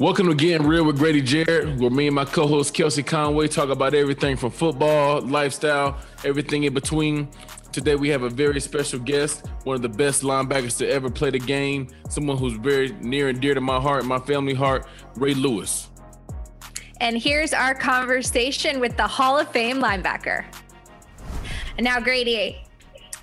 Welcome again, Real with Grady Jarrett, where me and my co-host Kelsey Conway talk about everything from football, lifestyle, everything in between. Today we have a very special guest, one of the best linebackers to ever play the game, someone who's very near and dear to my heart, my family heart, Ray Lewis. And here's our conversation with the Hall of Fame linebacker. And now, Grady,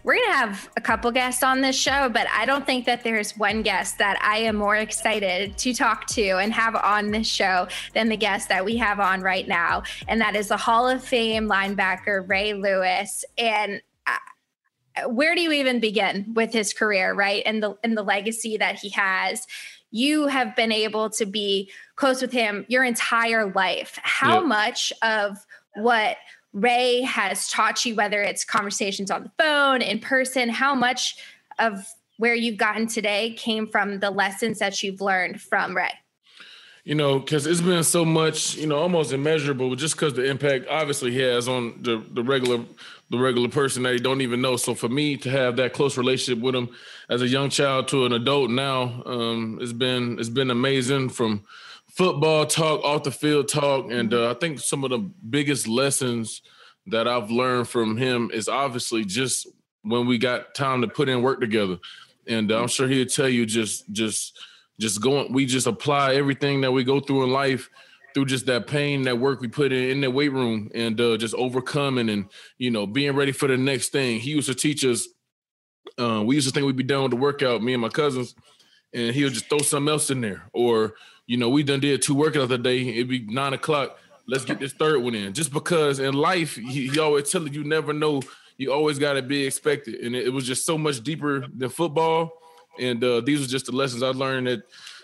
we're going to have a couple guests on this show, but I don't think that there's one guest that I am more excited to talk to and have on this show than the guest that we have on right now. And that is the Hall of Fame linebacker, Ray Lewis. And uh, where do you even begin with his career, right? And the and the legacy that he has. You have been able to be close with him your entire life. How yep. much of what Ray has taught you, whether it's conversations on the phone, in person, how much of where you've gotten today came from the lessons that you've learned from Ray? You know, because it's been so much, you know, almost immeasurable, just because the impact obviously he has on the, the regular the regular person that you don't even know. So for me to have that close relationship with him as a young child to an adult now, um, it's been it's been amazing from football talk, off the field talk, and uh, I think some of the biggest lessons that I've learned from him is obviously just when we got time to put in work together, and uh, I'm sure he'll tell you just just just going. We just apply everything that we go through in life through just that pain, that work we put in in the weight room, and uh, just overcoming and you know being ready for the next thing. He used to teach us. Uh, we used to think we'd be done with the workout, me and my cousins, and he'll just throw something else in there, or you know, we done did two workouts a day. It'd be nine o'clock. Let's get this third one in. Just because in life, he, he always tell you, you never know. You always got to be expected. And it, it, was just so much deeper than football. And uh, these were just the lessons I learned at,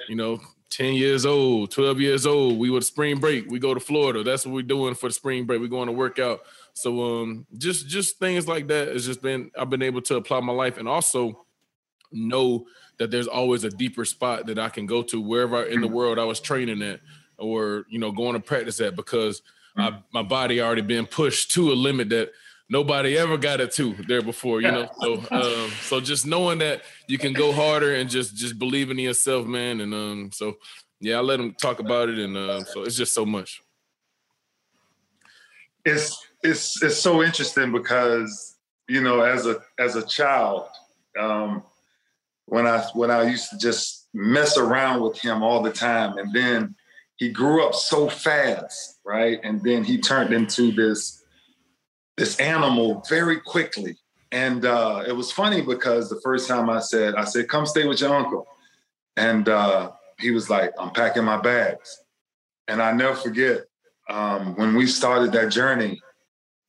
you know, 10 years old, 12 years old. We would spring break. We go to Florida. That's what we're doing for the spring break. We're going to work out. So um, just just things like that has just been I've been able to apply my life and also know that there's always a deeper spot that I can go to wherever in the mm. world I was training at or you know going to practice at because I, mm. my body already been pushed to a limit that nobody ever got it to there before you know so um, so just knowing that you can go harder and just just believing in yourself man and um so yeah I let him talk about it and uh, so it's just so much it's it's it's so interesting because you know as a as a child um when I when I used to just mess around with him all the time, and then he grew up so fast, right? And then he turned into this this animal very quickly. And uh, it was funny because the first time I said, I said, "Come stay with your uncle," and uh, he was like, "I'm packing my bags." And I never forget um, when we started that journey.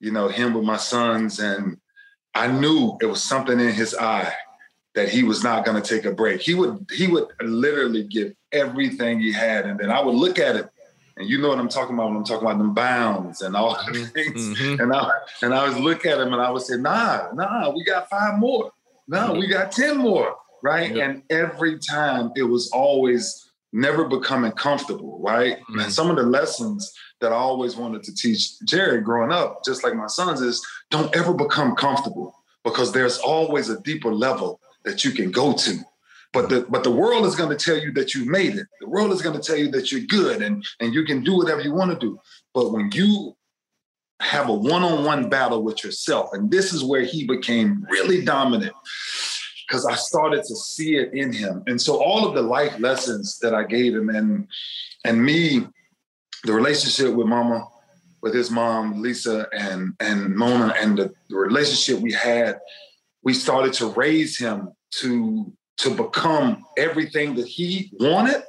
You know, him with my sons, and I knew it was something in his eye that he was not going to take a break. He would he would literally give everything he had, and then I would look at it, and you know what I'm talking about when I'm talking about them bounds and all the mm-hmm. things. Mm-hmm. And I and I was look at him, and I would say, Nah, nah, we got five more. No, mm-hmm. we got ten more, right? And every time it was always never becoming comfortable, right? Mm-hmm. And some of the lessons that I always wanted to teach Jarrett growing up, just like my sons, is don't ever become comfortable because there's always a deeper level that you can go to. But the but the world is going to tell you that you made it. The world is going to tell you that you're good and and you can do whatever you want to do. But when you have a one-on-one battle with yourself, and this is where he became really dominant because I started to see it in him. And so all of the life lessons that I gave him and and me, the relationship with mama, with his mom, Lisa and and Mona, and the, the relationship we had we started to raise him to to become everything that he wanted.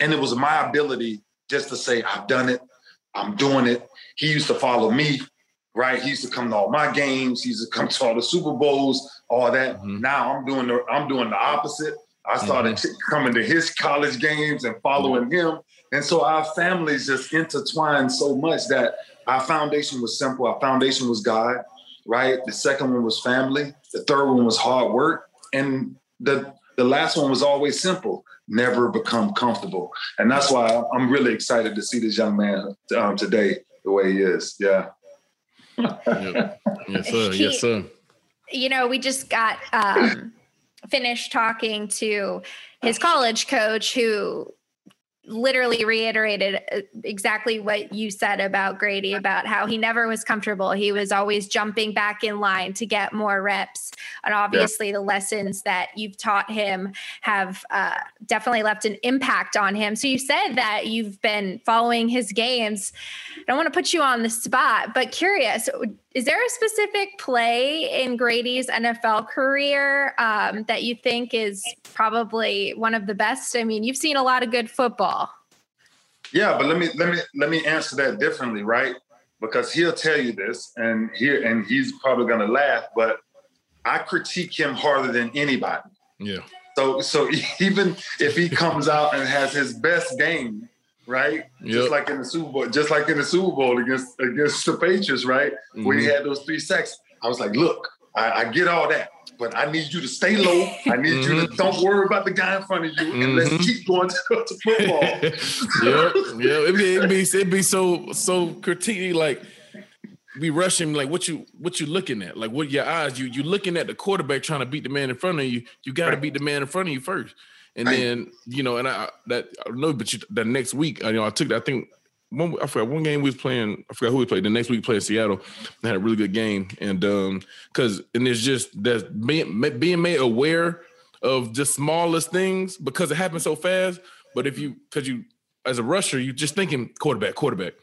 And it was my ability just to say i've done it. I'm doing it. He used to follow me right? He used to come to all my games. He used to come to all the super bowls all that. Mm-hmm. now i'm doing the i'm doing the opposite. I started mm-hmm. t- coming to his college games and following mm-hmm. him. And so our families just intertwined so much that our foundation was simple. Our foundation was god right? The second one was family. The third one was hard work. And the the last one was always simple never become comfortable. And that's why I'm really excited to see this young man um, today the way he is. Yeah. yep. Yes, sir. Yes, sir. You know, we just got um, finished talking to his college coach who literally reiterated uh, exactly what you said about Grady about how he never was comfortable. He was always jumping back in line to get more reps. And obviously, yeah. the lessons that you've taught him have uh, definitely left an impact on him. So, you said that you've been following his games. I don't want to put you on the spot, but curious is there a specific play in Grady's NFL career um, that you think is probably one of the best? I mean, you've seen a lot of good football. Yeah, but let me let me let me answer that differently, right? Because he'll tell you this, and here and he's probably gonna laugh, but I critique him harder than anybody. Yeah. So so even if he comes out and has his best game, right? Yep. Just like in the Super Bowl, just like in the Super Bowl against against the Patriots, right? Mm-hmm. Where he had those three sacks. I was like, look, I, I, get all that, but I need you to stay low. I need mm-hmm. you to mm-hmm. don't worry about the guy in front of you, mm-hmm. and let's mm-hmm. keep going to, to football. yep, yeah. It'd be, it'd be it'd be so so critiquing like be rushing like what you what you looking at like what your eyes you you looking at the quarterback trying to beat the man in front of you you got to right. beat the man in front of you first and then you know, and I that I know, but you, the next week, you know, I took that I think one I forgot one game we was playing. I forgot who we played. The next week we played Seattle. I had a really good game, and um, because and it's just that being being made aware of the smallest things because it happens so fast. But if you because you as a rusher, you just thinking quarterback, quarterback,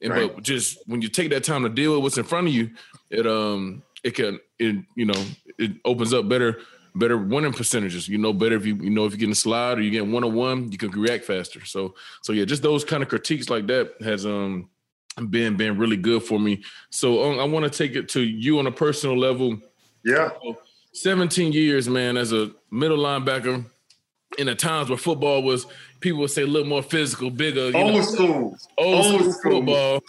and right. but just when you take that time to deal with what's in front of you, it um it can it you know it opens up better better winning percentages. You know better if you you know if you're getting a slide or you're getting one on one, you can react faster. So so yeah, just those kind of critiques like that has um been been really good for me. So um, I want to take it to you on a personal level. Yeah. 17 years, man, as a middle linebacker in the times where football was people would say a little more physical, bigger. You old know, school. Old, old school, school football.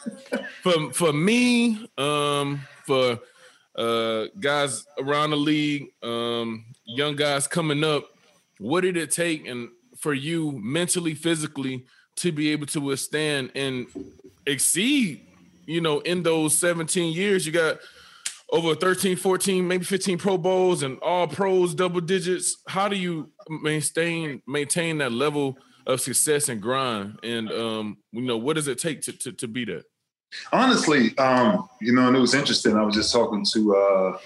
for for me, um, for uh, guys around the league, um, young guys coming up, what did it take and for you mentally, physically to be able to withstand and exceed, you know, in those 17 years, you got over 13, 14, maybe 15 Pro Bowls and all pros, double digits. How do you maintain maintain that level of success and grind? And um, you know, what does it take to to, to be that? Honestly, um, you know, and it was interesting. I was just talking to uh,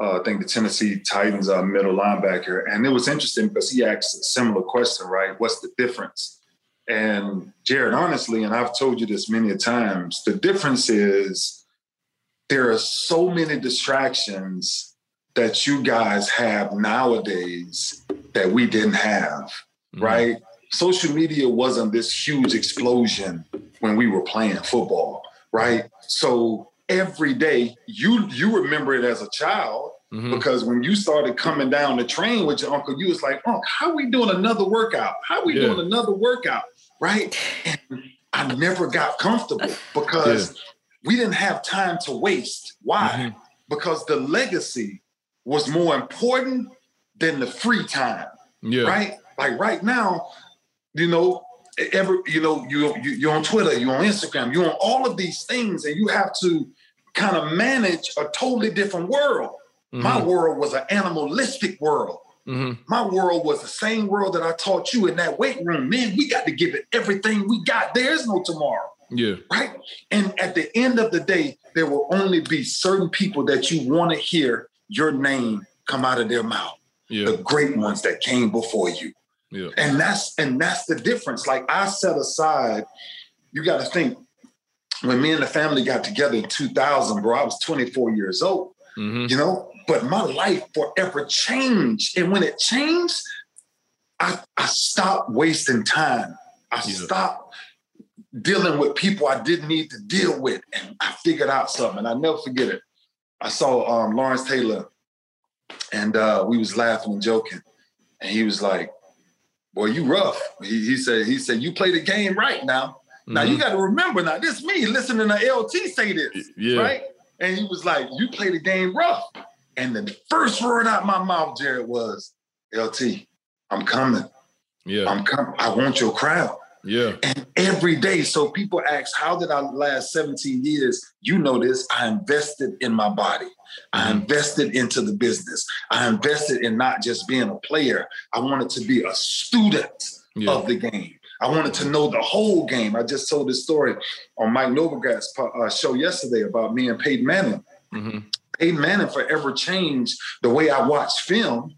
uh, I think the Tennessee Titans uh, middle linebacker, and it was interesting because he asked a similar question, right? What's the difference? And Jarrett, honestly, and I've told you this many times, the difference is there are so many distractions that you guys have nowadays that we didn't have, mm-hmm. right? Social media wasn't this huge explosion when we were playing football, right? So every day. You you remember it as a child mm-hmm. because when you started coming down the train with your uncle, you was like, "Oh, how are we doing another workout? How are we yeah. doing another workout?" Right? And I never got comfortable because yeah. we didn't have time to waste. Why? Mm-hmm. Because the legacy was more important than the free time. Yeah. Right? Like right now, you know, ever you know you, you you're on Twitter, you're on Instagram, you're on all of these things, and you have to kind of manage a totally different world. Mm-hmm. My world was an animalistic world. Mm-hmm. My world was the same world that I taught you in that weight room. Man, we got to give it everything we got. There's no tomorrow. Yeah. Right. And at the end of the day, there will only be certain people that you want to hear your name come out of their mouth. Yeah. The great ones that came before you. Yeah. And that's and that's the difference. Like I set aside, you got to think when me and the family got together in 2000, bro, I was 24 years old, mm-hmm. you know, but my life forever changed. And when it changed, I, I stopped wasting time. I yeah. stopped dealing with people I didn't need to deal with. And I figured out something. And I never forget it. I saw um, Lawrence Taylor and uh, we was laughing and joking. And he was like, boy, you rough. He, he said, he said, you play the game right now. Now mm-hmm. you got to remember now, this me listening to LT say this, yeah. right? And he was like, "You play the game rough." And the first word out my mouth, Jarrett, was, "LT, I'm coming. Yeah, I'm coming. I want your crowd." Yeah. And every day, so people ask, "How did I last 17 years?" You know this. I invested in my body. I invested into the business. I invested in not just being a player. I wanted to be a student yeah. of the game. I wanted to know the whole game. I just told this story on Mike Novogratz uh, show yesterday about me and Peyton Manning. Mm-hmm. Peyton Manning forever changed the way I watched film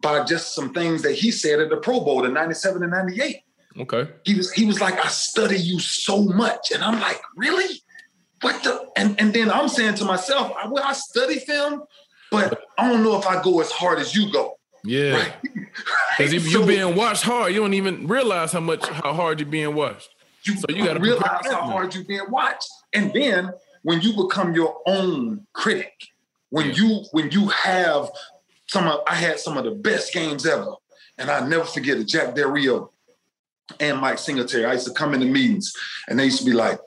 by just some things that he said at the Pro Bowl in 97 and 98. Okay. He was he was like, I study you so much. And I'm like, really? What the and, and then I'm saying to myself, I, well, I study film, but I don't know if I go as hard as you go. Yeah. Because right? you're being watched hard, you don't even realize how much how hard you're being watched. You so you gotta realize how hard you're being watched. And then when you become your own critic, when yeah. you when you have some of I had some of the best games ever. And I never forget it, Jack Del Rio and Mike Singletary. I used to come into meetings and they used to be like,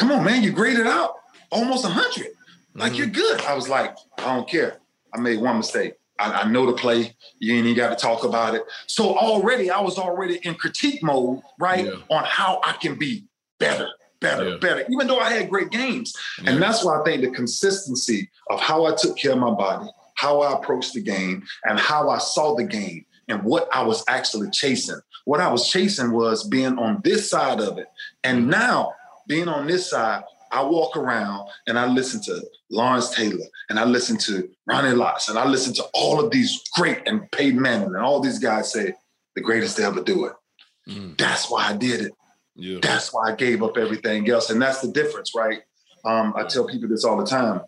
come on, man, you graded out almost 100. Like, mm-hmm. you're good. I was like, I don't care. I made one mistake. I, I know the play. You ain't even got to talk about it. So already, I was already in critique mode, right? Yeah. On how I can be better, better, yeah. better, even though I had great games. Yeah. And that's why I think the consistency of how I took care of my body, how I approached the game, and how I saw the game and what I was actually chasing. What I was chasing was being on this side of it. And now, being on this side, I walk around and I listen to Lawrence Taylor and I listen to Ronnie Lott and I listen to all of these great and Peyton Manning and all these guys say the greatest to ever do it. Mm. That's why I did it. Yeah. That's why I gave up everything else. And that's the difference, right? Um, I tell people this all the time.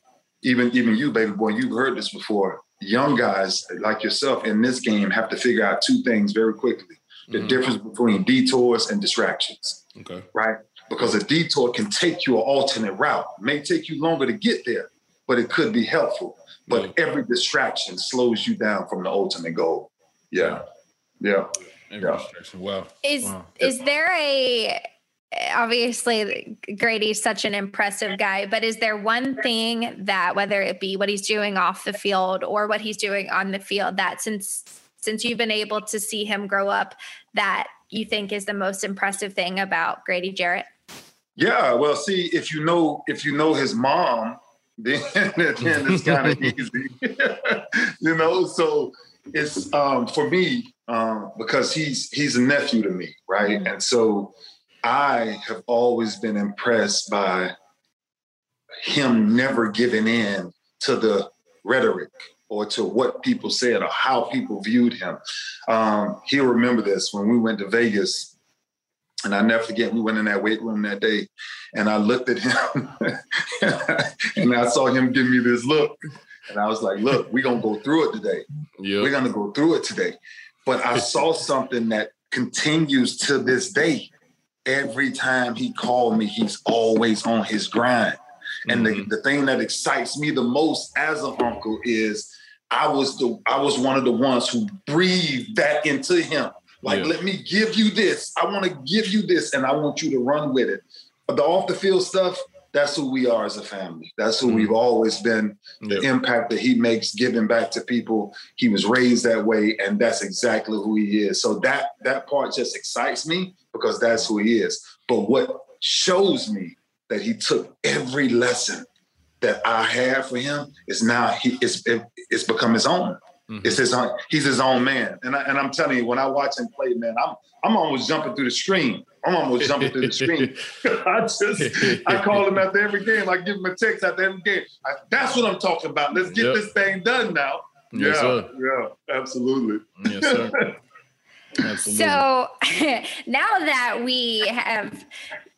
Even even you, baby boy, you've heard this before. Young guys like yourself in this game have to figure out two things very quickly: the mm-hmm. difference between detours and distractions. Okay. Right? Because a detour can take you an alternate route. It may take you longer to get there, but it could be helpful. But yeah. every distraction slows you down from the ultimate goal. Yeah. Yeah. Every yeah. distraction. Wow. Is wow. is there a obviously Grady's such an impressive guy, but is there one thing that whether it be what he's doing off the field or what he's doing on the field that since since you've been able to see him grow up that you think is the most impressive thing about Grady Jarrett? Yeah, well, see, if you know if you know his mom, then, then it's kind of easy, you know. So it's um, for me um, because he's he's a nephew to me, right? Mm-hmm. And so I have always been impressed by him never giving in to the rhetoric or to what people said or how people viewed him. Um, he'll remember this when we went to Vegas and I never forget, we went in that weight room that day and I looked at him and I saw him give me this look. And I was like, look, we're going to go through it today. Yep. We're going to go through it today. But I saw something that continues to this day. Every time he called me, he's always on his grind. And mm-hmm. the, the thing that excites me the most as an uncle is I was the I was one of the ones who breathed that into him. Like, yeah. let me give you this. I want to give you this, and I want you to run with it. But the off the field stuff, that's who we are as a family. That's who mm we've always been. The impact that he makes giving back to people. He was raised that way, and that's exactly who he is. So that that part just excites me because that's who he is. But what shows me that he took every lesson that I had for him is now he it's it, it's become his own. Mm-hmm. It's his own, he's his own man. And, I, and I'm telling you, when I watch him play, man, I'm I'm almost jumping through the screen. I'm almost jumping through the screen. I just I call him after every game. I give him a text after every game. I, that's what I'm talking about. Let's get yep. this thing done now. Yes, yeah, sir. yeah, absolutely. Yes, sir. Absolutely. So now that we have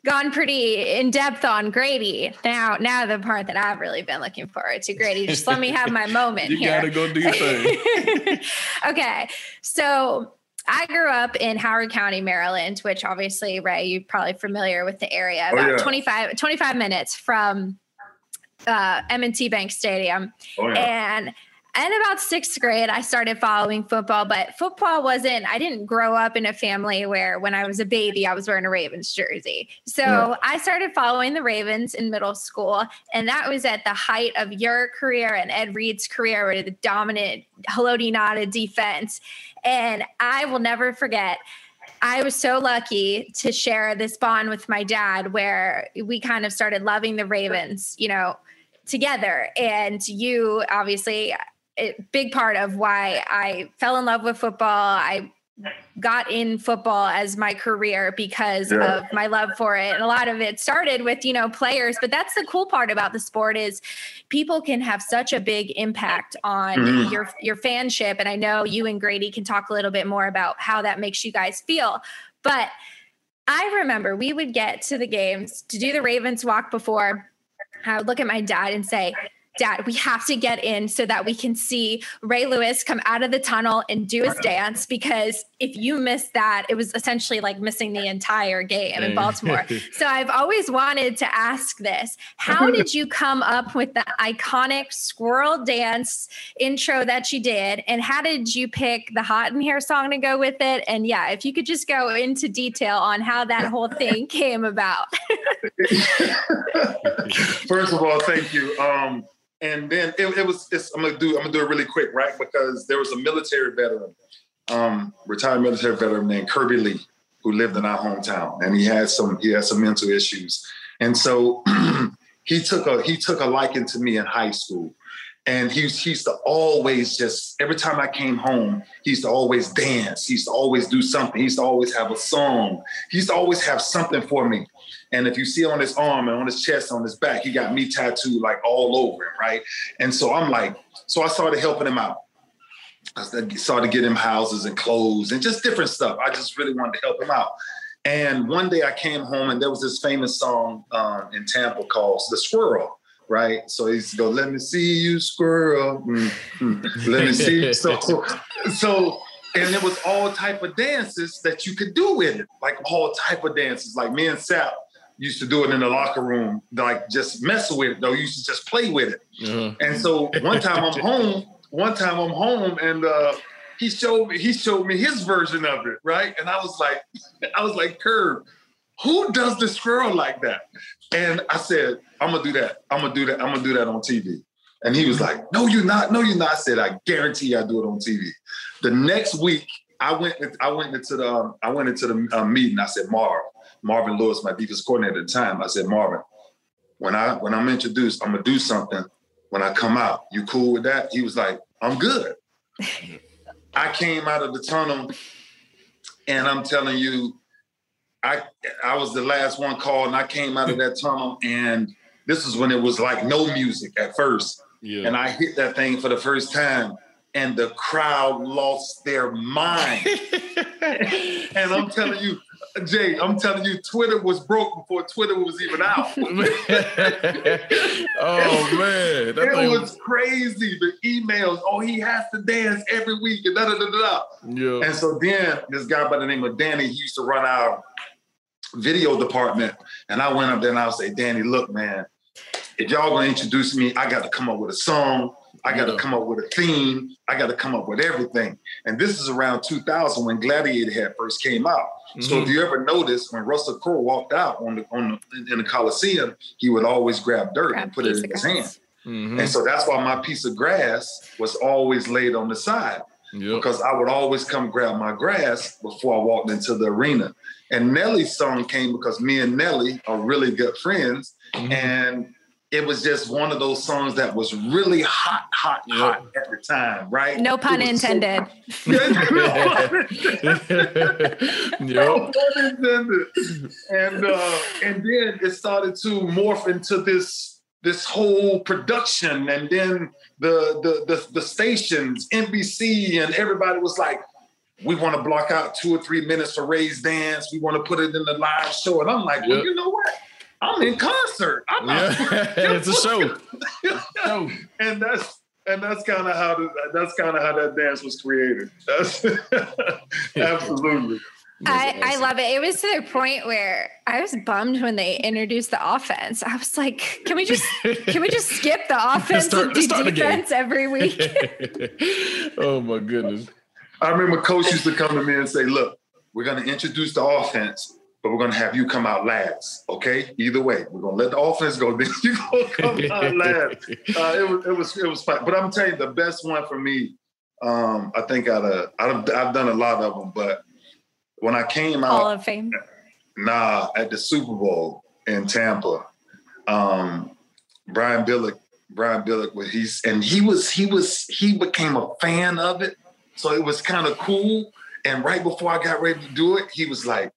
gone pretty in depth on Grady. Now, now the part that I've really been looking forward to, Grady. Just let me have my moment you here. gotta go do your thing. okay, so I grew up in Howard County, Maryland, which obviously, Ray, you're probably familiar with the area. Oh, about oh, yeah. 25, 25 minutes from uh, M&T Bank Stadium, oh, yeah. and in about sixth grade, I started following football, but football wasn't, I didn't grow up in a family where when I was a baby, I was wearing a Ravens jersey. So yeah. I started following the Ravens in middle school. And that was at the height of your career and Ed Reed's career with the dominant Haloti Ngata defense. And I will never forget. I was so lucky to share this bond with my dad where we kind of started loving the Ravens, you know, together. And you obviously a big part of why I fell in love with football. I got in football as my career because yeah. of my love for it and a lot of it started with you know players but that's the cool part about the sport is people can have such a big impact on mm-hmm. your your fanship and i know you and grady can talk a little bit more about how that makes you guys feel but i remember we would get to the games to do the ravens walk before i would look at my dad and say Dad, we have to get in so that we can see Ray Lewis come out of the tunnel and do his dance because if you miss that, it was essentially like missing the entire game in Baltimore. so I've always wanted to ask this. How did you come up with the iconic squirrel dance intro that you did? And how did you pick the hot in here song to go with it? And yeah, if you could just go into detail on how that whole thing came about. First of all, thank you. Um, and then it, it was. I'm gonna do. I'm gonna do it really quick, right? Because there was a military veteran, um, retired military veteran named Kirby Lee, who lived in our hometown, and he had some. He had some mental issues, and so he took a he took a liking to me in high school. And he, he used to always just, every time I came home, he used to always dance. He used to always do something. He used to always have a song. He used to always have something for me. And if you see on his arm and on his chest, on his back, he got me tattooed like all over him, right? And so I'm like, so I started helping him out. I started getting him houses and clothes and just different stuff. I just really wanted to help him out. And one day I came home and there was this famous song um, in Tampa called "The Squirrel." Right, so he's go, "Let me see you, squirrel. Mm-hmm. Let me see." So, so and it was all type of dances that you could do with it, like all type of dances. Like me and Sapp used to do it in the locker room, like just mess with it though. Used to just play with it. Uh-huh. And so one time I'm home, one time I'm home and uh, he showed me he showed me his version of it, right? And I was like, I was like, Curb, who does the squirrel like that? And I said, I'm gonna do that. I'm gonna do that. I'm gonna do that on TV. And he was like, No, you're not. No, you're not. I said, I guarantee I do it on TV. The next week, I went. I went into the. Um, I went into the uh, meeting. I said, Marv, Marvin Lewis, my defense coordinator at the time. I said, Marvin, when I when I'm introduced, I'm gonna do something. When I come out, you cool with that? He was like, I'm good. I came out of the tunnel, and I'm telling you, I I was the last one called, and I came out of that tunnel, and this is when it was like no music at first, yeah. and I hit that thing for the first time, and the crowd lost their mind. and I'm telling you, Jay, I'm telling you, Twitter was broke before Twitter was even out. oh man, that it was crazy. The emails, oh, he has to dance every week, and da da da da. Yeah. And so then this guy by the name of Danny, he used to run our video department, and I went up there and I would say, Danny, look, man, if y'all gonna introduce me, I got to come up with a song. I got to come up with a theme. I got to come up with everything. And this is around 2000 when Gladiator had first came out. Mm-hmm. So if mm-hmm. you ever notice, when Russell Crowe walked out on the, on the, in the Coliseum, he would always grab dirt grab and put it in his hand. Mm-hmm. And so that's why my piece of grass was always laid on the side. Yep. Because I would always come grab my grass before I walked into the arena. And Nelly's song came because me and Nelly are really good friends. Mm-hmm. And it was just one of those songs that was really hot, hot, hot at the time, right? No pun intended. So no pun intended. And uh, and then it started to morph into this this whole production, and then the the the, the stations, NBC, and everybody was like, we want to block out two or three minutes for Ray's dance. We want to put it in the live show. And I'm like, yep. well, you know what? I'm in concert. I'm yeah. it's a show. show. And that's and that's kind of how the, that's kind of how that dance was created. That's absolutely. I, I love it. It was to the point where I was bummed when they introduced the offense. I was like, can we just can we just skip the offense start, and do defense every week? oh my goodness. I remember coach used to come to me and say, look, we're gonna introduce the offense but we're gonna have you come out last. Okay, either way, we're gonna let the offense go. Then you gonna come out last. Uh, it was it was it was fun. But I'm telling you, the best one for me, um, I think out of I've, I've done a lot of them, but when I came out, Hall of Fame. Nah, at the Super Bowl in Tampa, um, Brian Billick, Brian Billick, he's and he was he was he became a fan of it, so it was kind of cool And right before I got ready to do it, he was like,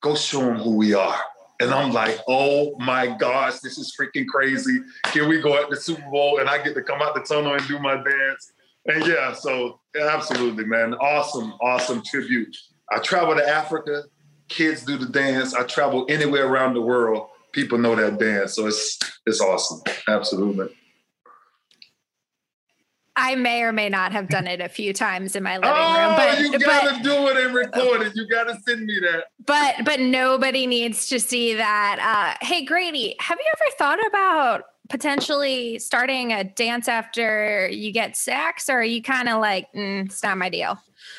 go show them who we are. And I'm like, oh my gosh, this is freaking crazy. Here we go at the Super Bowl, and I get to come out the tunnel and do my dance. And yeah, so absolutely, man. Awesome, awesome tribute. I travel to Africa, kids do the dance. I travel anywhere around the world, people know that dance. So it's it's awesome. Absolutely. I may or may not have done it a few times in my living oh, room, but you gotta but, do it and record it. You gotta send me that. But but nobody needs to see that. Uh, hey Grady, have you ever thought about potentially starting a dance after you get sex, or are you kind of like, mm, it's not my deal?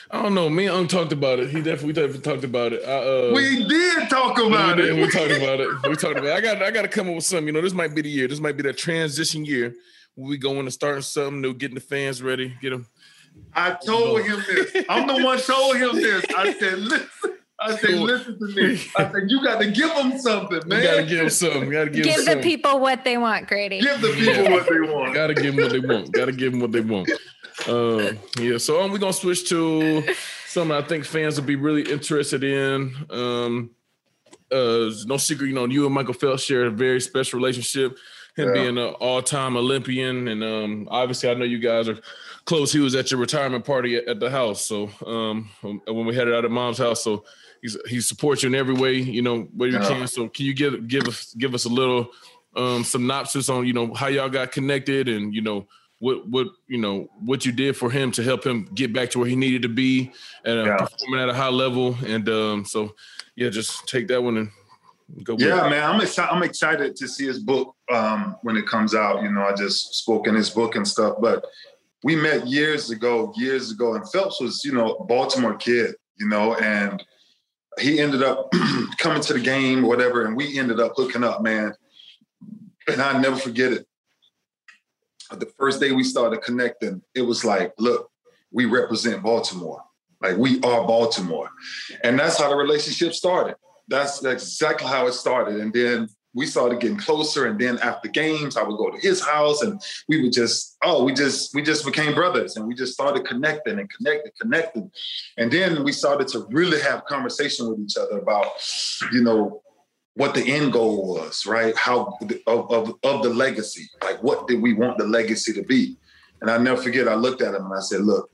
I don't know. Me and Ung talked about it. He definitely, definitely talked about it. I, uh, we did talk about we did, it. We talked about it. We talked about it. I got I got to come up with something. You know, this might be the year. This might be that transition year we going to start something new, getting the fans ready, get them. I told him this. I'm the one told him this. I said, listen. I said, listen to me. I said, you got to give them something, man. You got to give them something. You got to give, give the people what they want, Grady. Give the people yeah. what they want. got to give them what they want. Got to give them what they want. Uh, yeah. So um, we're gonna switch to something I think fans will be really interested in. Um, uh, no secret, you know, you and Michael Phelps share a very special relationship him yeah. being an all-time Olympian, and um, obviously I know you guys are close. He was at your retirement party at, at the house, so um, when we headed out at mom's house, so he's he supports you in every way, you know, where you yeah. can. So can you give give us give us a little um, synopsis on you know how y'all got connected and you know what what you know what you did for him to help him get back to where he needed to be and uh, yeah. performing at a high level, and um, so yeah, just take that one and Go yeah, man, I'm excited. I'm excited to see his book um, when it comes out. You know, I just spoke in his book and stuff, but we met years ago, years ago, and Phelps was, you know, Baltimore kid, you know, and he ended up coming to the game, whatever, and we ended up hooking up, man. And I never forget it. The first day we started connecting, it was like, look, we represent Baltimore. Like we are Baltimore. And that's how the relationship started that's, exactly how it started. And then we started getting closer. And then after games i would go to his house and we would just oh we just we just became brothers and we just started connecting and connecting connecting. And then we started to really have conversation with each other about you know what the end goal was right? How of, of, of the legacy like what did we want the legacy to be? And i never forget i looked at him and i said look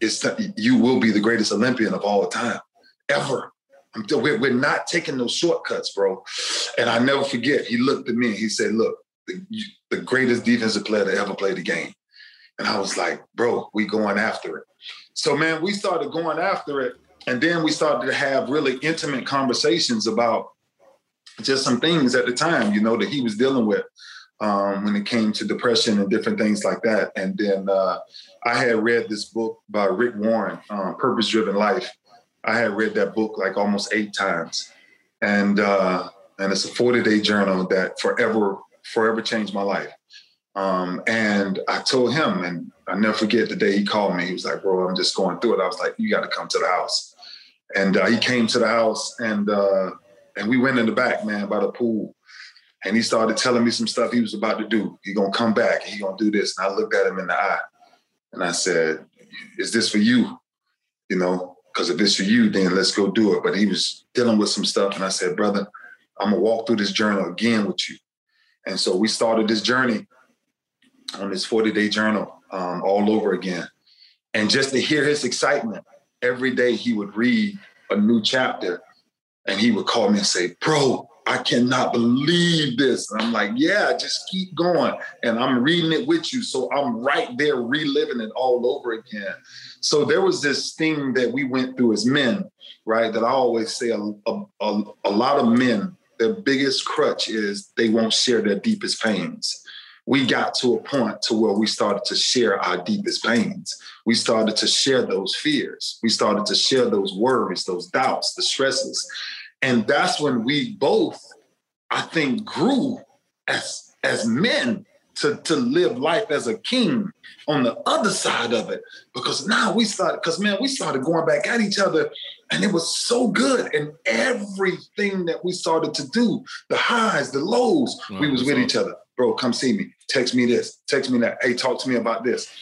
it's you will be the greatest olympian of all time ever we're, we're not taking those shortcuts, bro. And I never forget, he looked at me and he said, look, the, the greatest defensive player to ever play the game. And I was like, bro, we going after it. So man, we started going after it. And then we started to have really intimate conversations about just some things at the time, you know, that he was dealing with um, when it came to depression and different things like that. And then uh, I had read this book by Rick Warren, um, Purpose Driven Life. I had read that book like almost eight times, and uh, and it's a forty day journal that forever forever changed my life. Um, and I told him, and I never forget the day he called me. He was like, "Bro, I'm just going through it." I was like, "You got to come to the house." And uh, he came to the house, and uh, and we went in the back, man, by the pool. And he started telling me some stuff he was about to do. He gonna come back. He gonna do this. And I looked at him in the eye, and I said, "Is this for you?" You know, because if it's for you, then let's go do it. But he was dealing with some stuff. And I said, brother, I'm gonna walk through this journal again with you. And so we started this journey on this 40 day journal um, all over again. And just to hear his excitement, every day he would read a new chapter and he would call me and say, Bro, I cannot believe this. And I'm like, yeah, just keep going. And I'm reading it with you. So I'm right there reliving it all over again. So there was this thing that we went through as men, right? That I always say a, a, a, a lot of men, their biggest crutch is they won't share their deepest pains. We got to a point to where we started to share our deepest pains. We started to share those fears. We started to share those worries, those doubts, the stresses. And that's when we both, I think, grew as as men to, to live life as a king on the other side of it. Because now we started, because man, we started going back at each other and it was so good. And everything that we started to do, the highs, the lows, we was with each other. Bro, come see me. Text me this. Text me that. Hey, talk to me about this.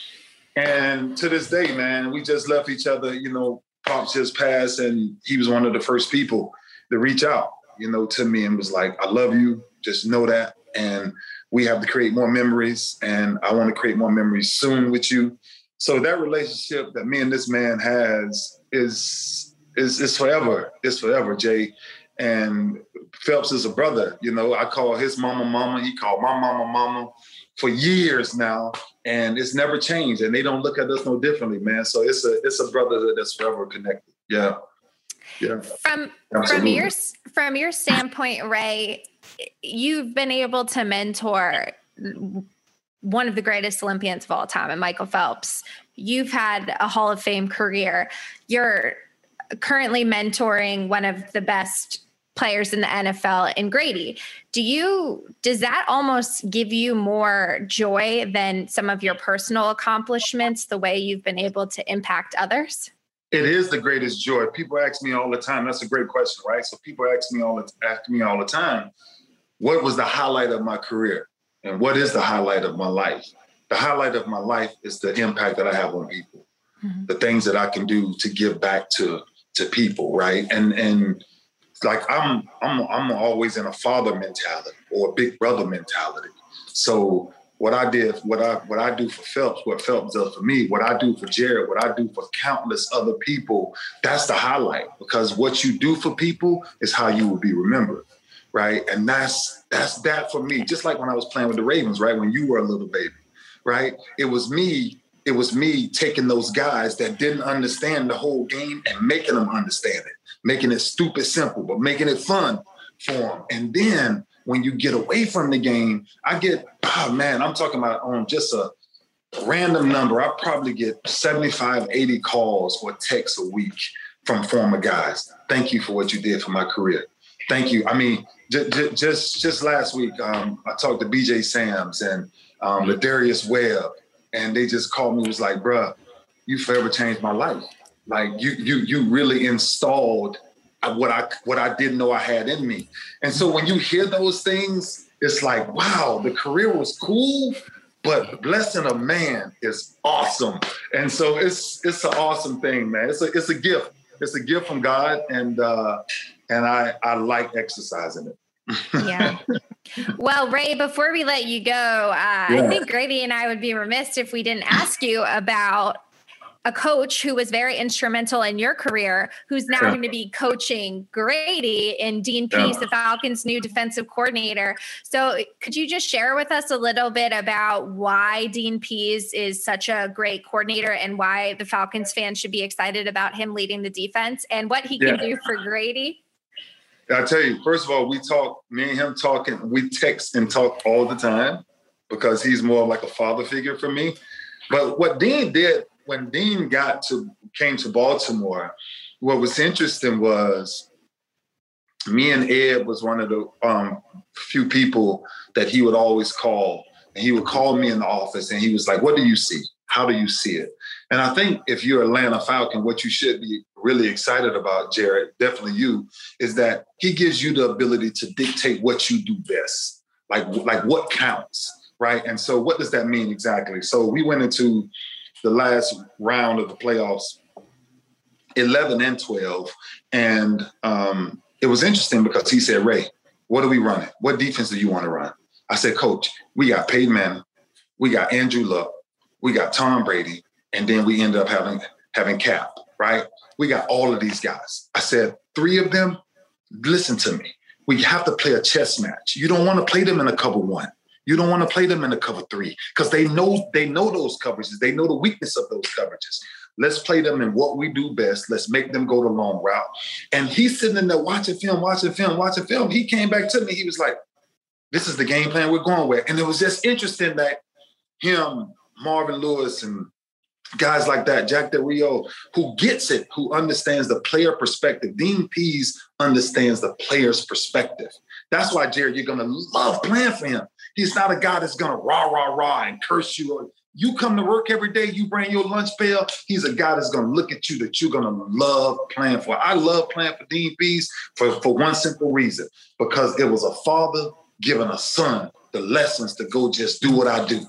And to this day, man, we just left each other, you know, Pops just passed, and he was one of the first people to reach out, you know, to me and was like, "I love you. Just know that." And we have to create more memories, and I want to create more memories soon with you. So that relationship that me and this man has is is is forever. It's forever, Jay. And Phelps is a brother. You know, I call his mama mama. He called my mama mama for years now, and it's never changed. And they don't look at us no differently, man. So it's a it's a brother that's forever connected. Yeah. Yeah. From Absolutely. from your from your standpoint, Ray, you've been able to mentor one of the greatest Olympians of all time, and Michael Phelps. You've had a Hall of Fame career. You're currently mentoring one of the best players in the NFL in Grady. Do you does that almost give you more joy than some of your personal accomplishments the way you've been able to impact others? It is the greatest joy. People ask me all the time. That's a great question, right? So people ask me all the ask me all the time, what was the highlight of my career? And what is the highlight of my life? The highlight of my life is the impact that I have on people, mm-hmm. the things that I can do to give back to to people, right? And and like I'm I'm I'm always in a father mentality or a big brother mentality. So what I did, what I what I do for Phelps, what Phelps does for me, what I do for Jarrett, what I do for countless other people, that's the highlight because what you do for people is how you will be remembered right? And that's that's that for me. Just like when I was playing with the Ravens, right? When you were a little baby, right? It was me. It was me taking those guys that didn't understand the whole game and making them understand it, making it stupid simple, but making it fun for them. And then when you get away from the game, I get, oh man, I'm talking about on just a random number. I probably get 75, 80 calls or texts a week from former guys. Thank you for what you did for my career. Thank you. I mean, just just, just last week, um, I talked to BJ Sams and um, Lardarius Webb, and they just called me. Was like, "Bruh, you forever changed my life. Like you you you really installed what I what I didn't know I had in me." And so when you hear those things, it's like, "Wow, the career was cool." But blessing a man is awesome, and so it's it's an awesome thing, man. It's a it's a gift. It's a gift from God, and uh, and I I like exercising it yeah. Well, Ray, before we let you go, uh, yeah. I think Grady and I would be remiss if we didn't ask you about a coach who was very instrumental in your career, who's now going to be coaching Grady in Dean Pees, yeah. the Falcons' new defensive coordinator. So, could you just share with us a little bit about why Dean Pees is such a great coordinator and why the Falcons fans should be excited about him leading the defense and what he can do for Grady? I tell you, first of all, we talk, me and him talking, we text and talk all the time because he's more like a father figure for me. But what Dean did when Dean got to came to Baltimore, what was interesting was me and Ed was one of the um, few people that he would always call. And he would call me in the office and he was like, What do you see? How do you see it? And I think if you're Atlanta Falcon, what you should be really excited about, Jarrett, definitely you, is that he gives you the ability to dictate what you do best, like like what counts, right? And so, what does that mean exactly? So we went into the last round of the playoffs, eleven and twelve, and um, it was interesting because he said, "Ray, what are we running? What defense do you want to run?" I said, "Coach, we got Peyton Manning, we got Andrew Luck, we got Tom Brady, and then we end up having having Kap, right? We got all of these guys. I said, three of them, listen to me. We have to play a chess match. You don't want to play them in a cover one. You don't want to play them in a cover three because they know they know those coverages. They know the weakness of those coverages. Let's play them in what we do best. Let's make them go the long route. And he's sitting in there watching film, watching film, watching film. He came back to me. He was like, "This is the game plan we're going with." And it was just interesting that him, Marvin Lewis, and guys like that, Jack Del Rio, who gets it, who understands the player perspective. Dean Pees understands the player's perspective. That's why, Jarrett, you're gonna love playing for him. He's not a guy that's gonna rah, rah, rah and curse you. You come to work every day, you bring your lunch pail. He's a guy that's gonna look at you that you're gonna love playing for. I love playing for Dean Pees for, for one simple reason, because it was a father giving a son the lessons to go just do what I do.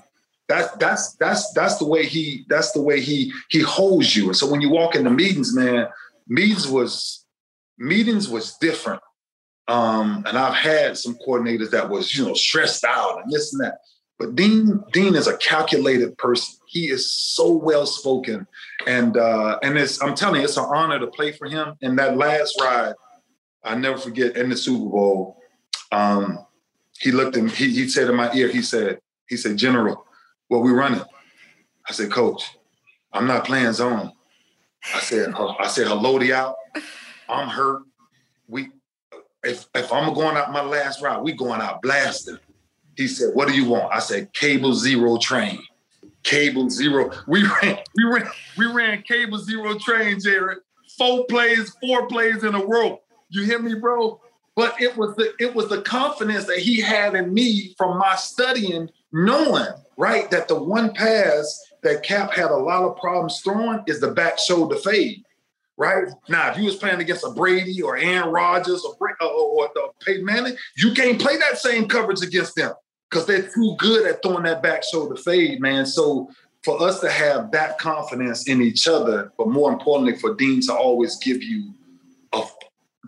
That's that's that's that's the way he that's the way he he holds you. And so when you walk into meetings, man, meetings was meetings was different. Um, and I've had some coordinators that was, you know, stressed out and this and that. But Dean, Dean is a calculated person. He is so well spoken, and uh, and it's I'm telling you, it's an honor to play for him. And that last ride, I never forget in the Super Bowl. Um, he looked at me, he, he said in my ear, he said, he said, General, what we running? I said, Coach, I'm not playing zone. I said, I said, hello to y'all. I'm hurt. We if if I'm going out my last route, we going out blasting. He said, What do you want? I said, cable zero train. Cable zero. We ran, we ran, we ran cable zero train, Jarrett. Four plays, four plays in a row. You hear me, bro? But it was the it was the confidence that he had in me from my studying, knowing right that the one pass that Kap had a lot of problems throwing is the back shoulder fade. Right now, if you was playing against a Brady or Aaron Rodgers or, or, or, or Peyton Manning, you can't play that same coverage against them because they're too good at throwing that back shoulder fade, man. So for us to have that confidence in each other, but more importantly, for Dean to always give you a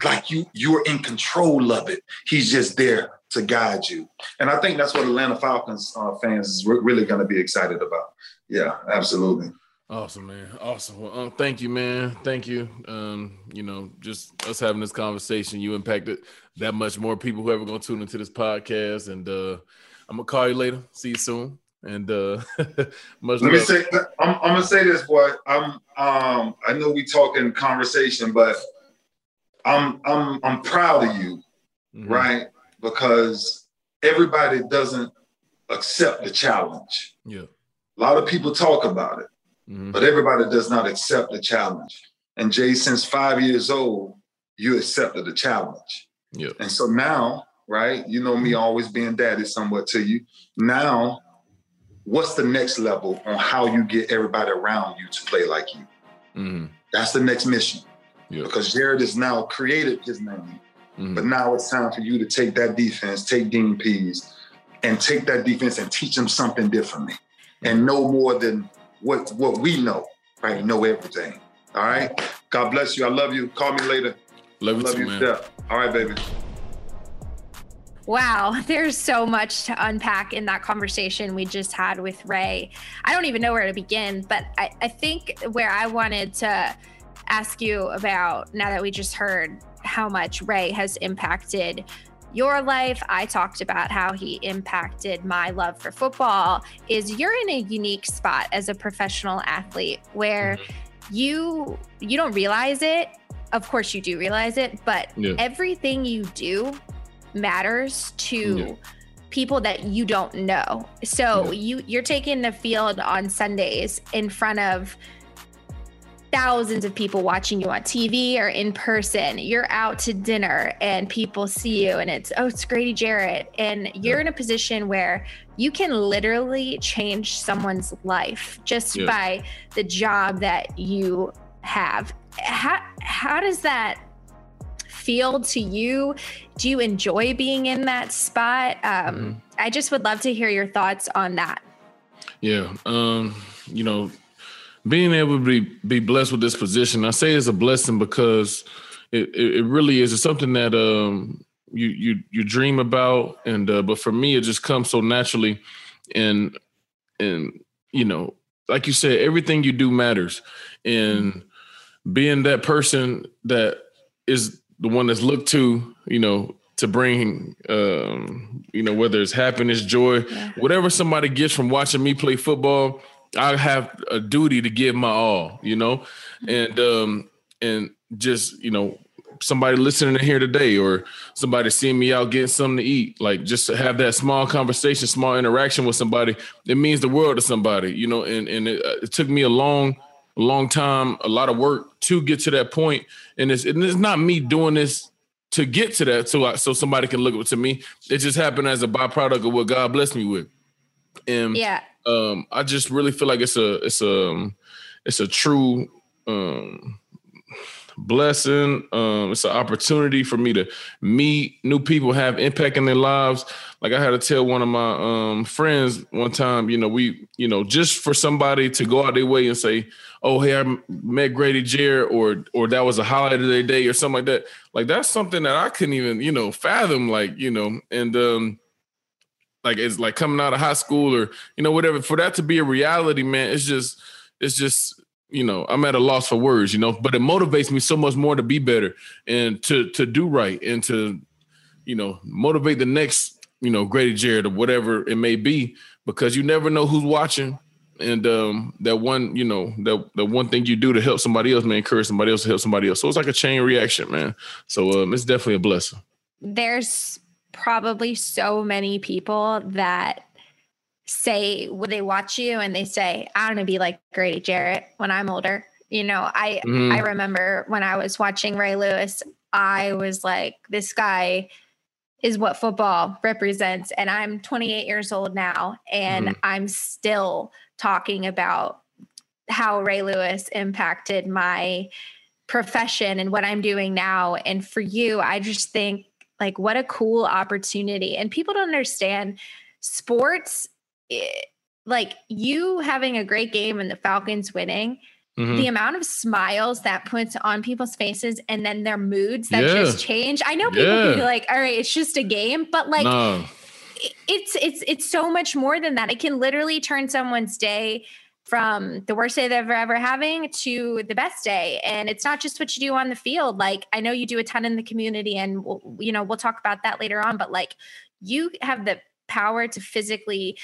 like you you're in control of it. He's just there to guide you, and I think that's what Atlanta Falcons uh, fans is re- really going to be excited about. Yeah, absolutely. Awesome, man. Awesome. Well, um, thank you, man. Thank you. Um, you know, just us having this conversation, you impacted that much more people who ever gonna tune into this podcast. And uh I'm gonna call you later. See you soon. And uh much let me say I'm, I'm, gonna say this, boy. I'm um I know we talk in conversation, but I'm I'm I'm proud of you, mm-hmm. right? Because everybody doesn't accept the challenge. Yeah. A lot of people talk about it, mm-hmm. but everybody does not accept the challenge. And Jay, since five years old, you accepted the challenge. Yeah. And so now right? You know me always being daddy somewhat to you. Now, what's the next level on how you get everybody around you to play like you? Mm-hmm. That's the next mission. Yeah. Because Jarrett has now created his name. Mm-hmm. But now it's time for you to take that defense, take Dean Pees, and take that defense and teach them something differently. And no more than what what we know, right? Know everything. All right. God bless you. I love you. Call me later. Love you, love you man. All right, baby. Wow, there's so much to unpack in that conversation we just had with Ray. I don't even know where to begin, but I, I think where I wanted to ask you about now that we just heard how much Ray has impacted your life. I talked about how he impacted my love for football. Is you're in a unique spot as a professional athlete where mm-hmm. you you don't realize it. Of course you do realize it, but yeah. everything you do matters to yeah. people that you don't know. So yeah. you you're taking the field on Sundays in front of thousands of people watching you on TV or in person. You're out to dinner and people see you and it's oh it's Grady Jarrett and you're in a position where you can literally change someone's life just by the job that you have. How how does that feel to you? Do you enjoy being in that spot? Um, mm-hmm. I just would love to hear your thoughts on that. Yeah. Um, you know, being able to be, be blessed with this position, I say it's a blessing because it, it, it really is. It's something that um, you you you dream about, and uh, but for me, it just comes so naturally, and and you know, like you said, everything you do matters, and being that person that is the one that's looked to, you know, to bring, um, you know, whether it's happiness, joy, yeah. whatever somebody gets from watching me play football, I have a duty to give my all, you know, mm-hmm. and um, and just you know, somebody listening to here today, or somebody seeing me out getting something to eat, like just to have that small conversation, small interaction with somebody, it means the world to somebody, you know, and and it, uh, it took me a long long time, a lot of work to get to that point. And it's, and it's not me doing this to get to that so I, so somebody can look up to me. It just happened as a byproduct of what God blessed me with. And yeah, um, I just really feel like it's a it's a it's a true um, blessing. Um, it's an opportunity for me to meet new people, have impact in their lives. Like I had to tell one of my um, friends one time, you know, we, you know, just for somebody to go out their way and say, "Oh, hey, I met Grady Jarrett," or or that was a highlight of their day, or something like that. Like that's something that I couldn't even, you know, fathom. Like you know, and um, like it's like coming out of high school or you know whatever. For that to be a reality, man, it's just it's just you know i'm at a loss for words you know? But it motivates me so much more to be better and to to do right and to you know motivate the next you know grady jarrett or whatever it may be. Because you never know who's watching. And um that one you know that the one thing you do to help somebody else may encourage somebody else to help somebody else. So it's like a chain reaction man. So um it's definitely a blessing. There's probably so many people that say when they watch you and they say, I want to be like Grady Jarrett when I'm older. You know, I mm. I remember when I was watching Ray Lewis, I was like, this guy is what football represents. And I'm 28 years old now, and mm. I'm still talking about how Ray Lewis impacted my profession and what I'm doing now. And for you, I just think like what a cool opportunity. And people don't understand sports it, like you having a great game and the Falcons winning, mm-hmm. the amount of smiles that puts on people's faces and then their moods that yeah. just change. I know people yeah. can be like, all right, it's just a game, but like no. it's it's it's so much more than that. It can literally turn someone's day from the worst day they're ever having to the best day. And it's not just what you do on the field. Like i know you do a ton in the community and we'll, you know we'll talk about that later on but like you have the power to physically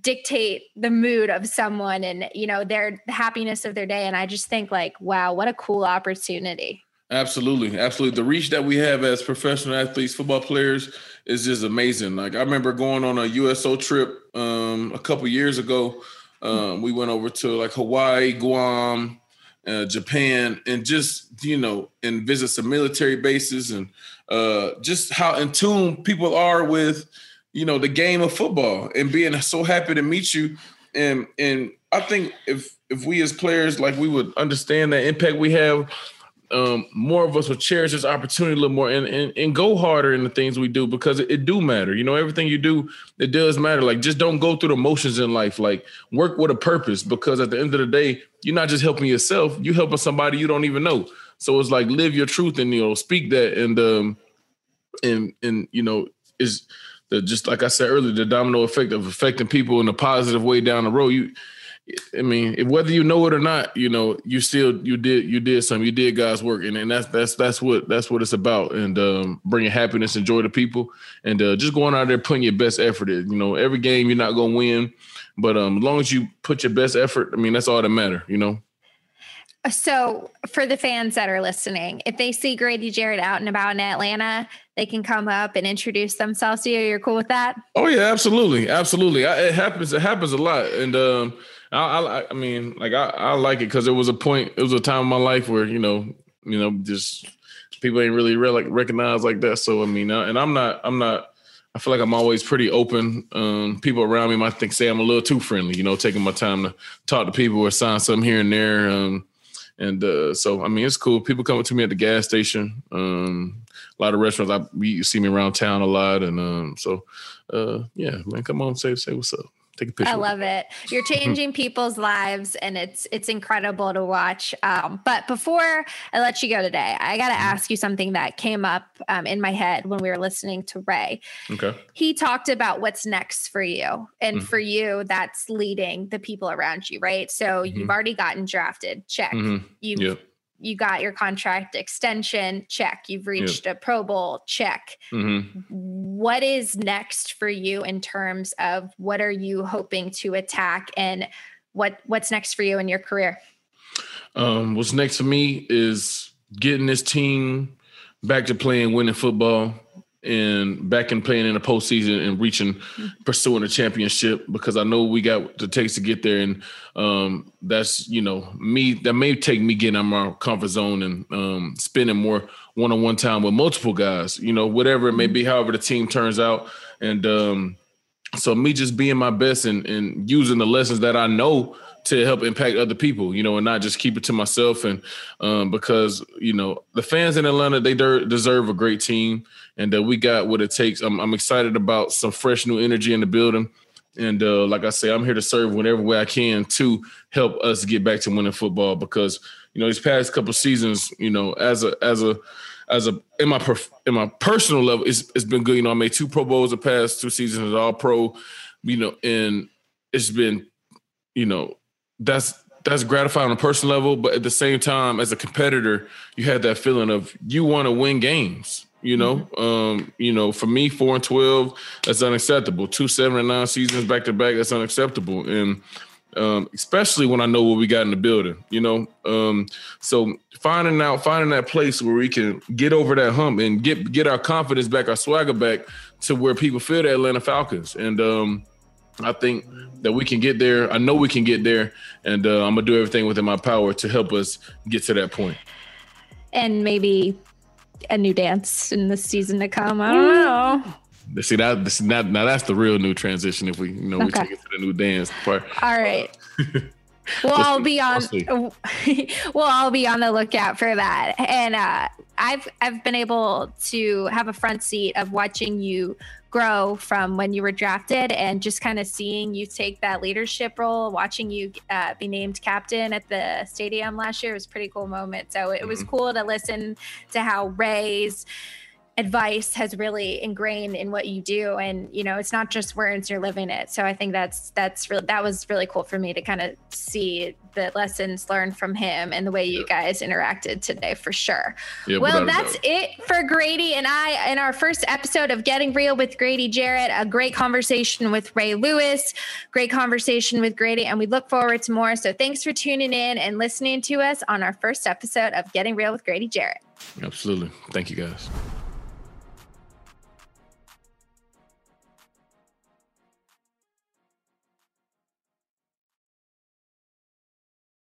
dictate the mood of someone and you know their happiness of their day. And i just think like wow what a cool opportunity. Absolutely. Absolutely. The reach that we have as professional athletes football players is just amazing. Like i remember going on a uso trip um, a couple years ago um, we went over to like hawaii guam uh, japan and just you know and visit some military bases and uh, just how in tune people are with you know the game of football and being so happy to meet you. And and I think if if we as players like we would understand that impact we have um, more of us will cherish this opportunity a little more and, and, and go harder in the things we do because it, it, do matter. You know, everything you do, it does matter. Like just don't go through the motions in life. Like work with a purpose because at the end of the day, you're not just helping yourself, you're helping somebody you don't even know. So it's like live your truth and you know, speak that and um and and you know, is the just like I said earlier, the domino effect of affecting people in a positive way down the road. You, I mean, whether you know it or not, you know, you still you did you did something. You did God's work, and, and that's that's that's what that's what it's about. And um, bringing happiness and joy to people, and uh, just going out there putting your best effort in. You know, every game you're not gonna win, but um, as long as you put your best effort, I mean, that's all that matter. You know. So, for the fans that are listening, if they see Grady Jarrett out and about in Atlanta, they can come up and introduce themselves to you. You're cool with that? Oh yeah, absolutely, absolutely. I, it happens. It happens a lot, and um, I, I, I mean, like I, I like it because it was a point. It was a time in my life where you know, you know, just people ain't really re- like recognized like that. So I mean, uh, and I'm not, I'm not. I feel like I'm always pretty open. Um, people around me might think say I'm a little too friendly, you know, taking my time to talk to people or sign something here and there. Um, and uh, so, I mean, it's cool. People coming to me at the gas station. Um, a lot of restaurants, I you see me around town a lot, and um, so uh, yeah, man, come on, say say what's up take a picture. I love it. You're changing people's lives, and it's it's incredible to watch. Um, but before I let you go today, I got to mm-hmm. ask you something that came up um, in my head when we were listening to Ray. Okay. He talked about what's next for you, and mm-hmm. for you, that's leading the people around you, right? So mm-hmm. you've already gotten drafted. Check. Mm-hmm. You've yep you got your contract extension check. You've reached a pro bowl check. Mm-hmm. what is next for you in terms of what are you hoping to attack and what what's next for you in your career? Um, what's next for me is getting this team back to playing winning football and back and playing in the postseason and reaching, pursuing a championship because I know we got the takes to get there, and um, that's you know me that may take me getting out my comfort zone and um, spending more one-on-one time with multiple guys, you know, whatever it may be, however the team turns out, and um, so me just being my best and, and using the lessons that I know to help impact other people, you know, and not just keep it to myself. And um, because you know the fans in Atlanta, they de- deserve a great team, and uh, we got what it takes. I'm, I'm, excited about some fresh new energy in the building, and uh, like I say, I'm here to serve whatever way I can to help us get back to winning football. Because you know these past couple seasons, you know, as a as a as a in my perf- in my personal level, it's it's been good. You know, I made two Pro Bowls the past two seasons, all Pro. You know, and it's been, you know, that's that's gratifying on a personal level, but at the same time, as a competitor, you had that feeling of you want to win games. You know, mm-hmm. um, you know, for me, four and twelve, that's unacceptable. Two seven and nine seasons back to back, that's unacceptable. And um, especially when I know what we got in the building, you know. Um, so finding out, finding that place where we can get over that hump and get get our confidence back, our swagger back to where people feel the Atlanta Falcons. And um, I think that we can get there. I know we can get there, and uh, I'm gonna do everything within my power to help us get to that point. And maybe a new dance in the season to come. I don't know. See that this not now that's the real new transition. If we you know okay. we take it to the new dance part. All right. well, I'll be on. well, I'll be on the lookout for that. And uh, I've I've been able to have a front seat of watching you grow from when you were drafted and just kind of seeing you take that leadership role watching you uh, be named captain at the stadium last year was pretty cool moment so it mm-hmm. was cool to listen to how ray's advice has really ingrained in what you do. And you know it's not just words you're living it. So i think that's that's really that was really cool for me to kind of see the lessons learned from him and the way you guys interacted today for sure. Yeah, well that's it for grady and i in our first episode of getting real with grady jarrett a great conversation with ray lewis great conversation with grady and we look forward to more. So thanks for tuning in and listening to us on our first episode of getting real with grady jarrett. Absolutely. Thank you guys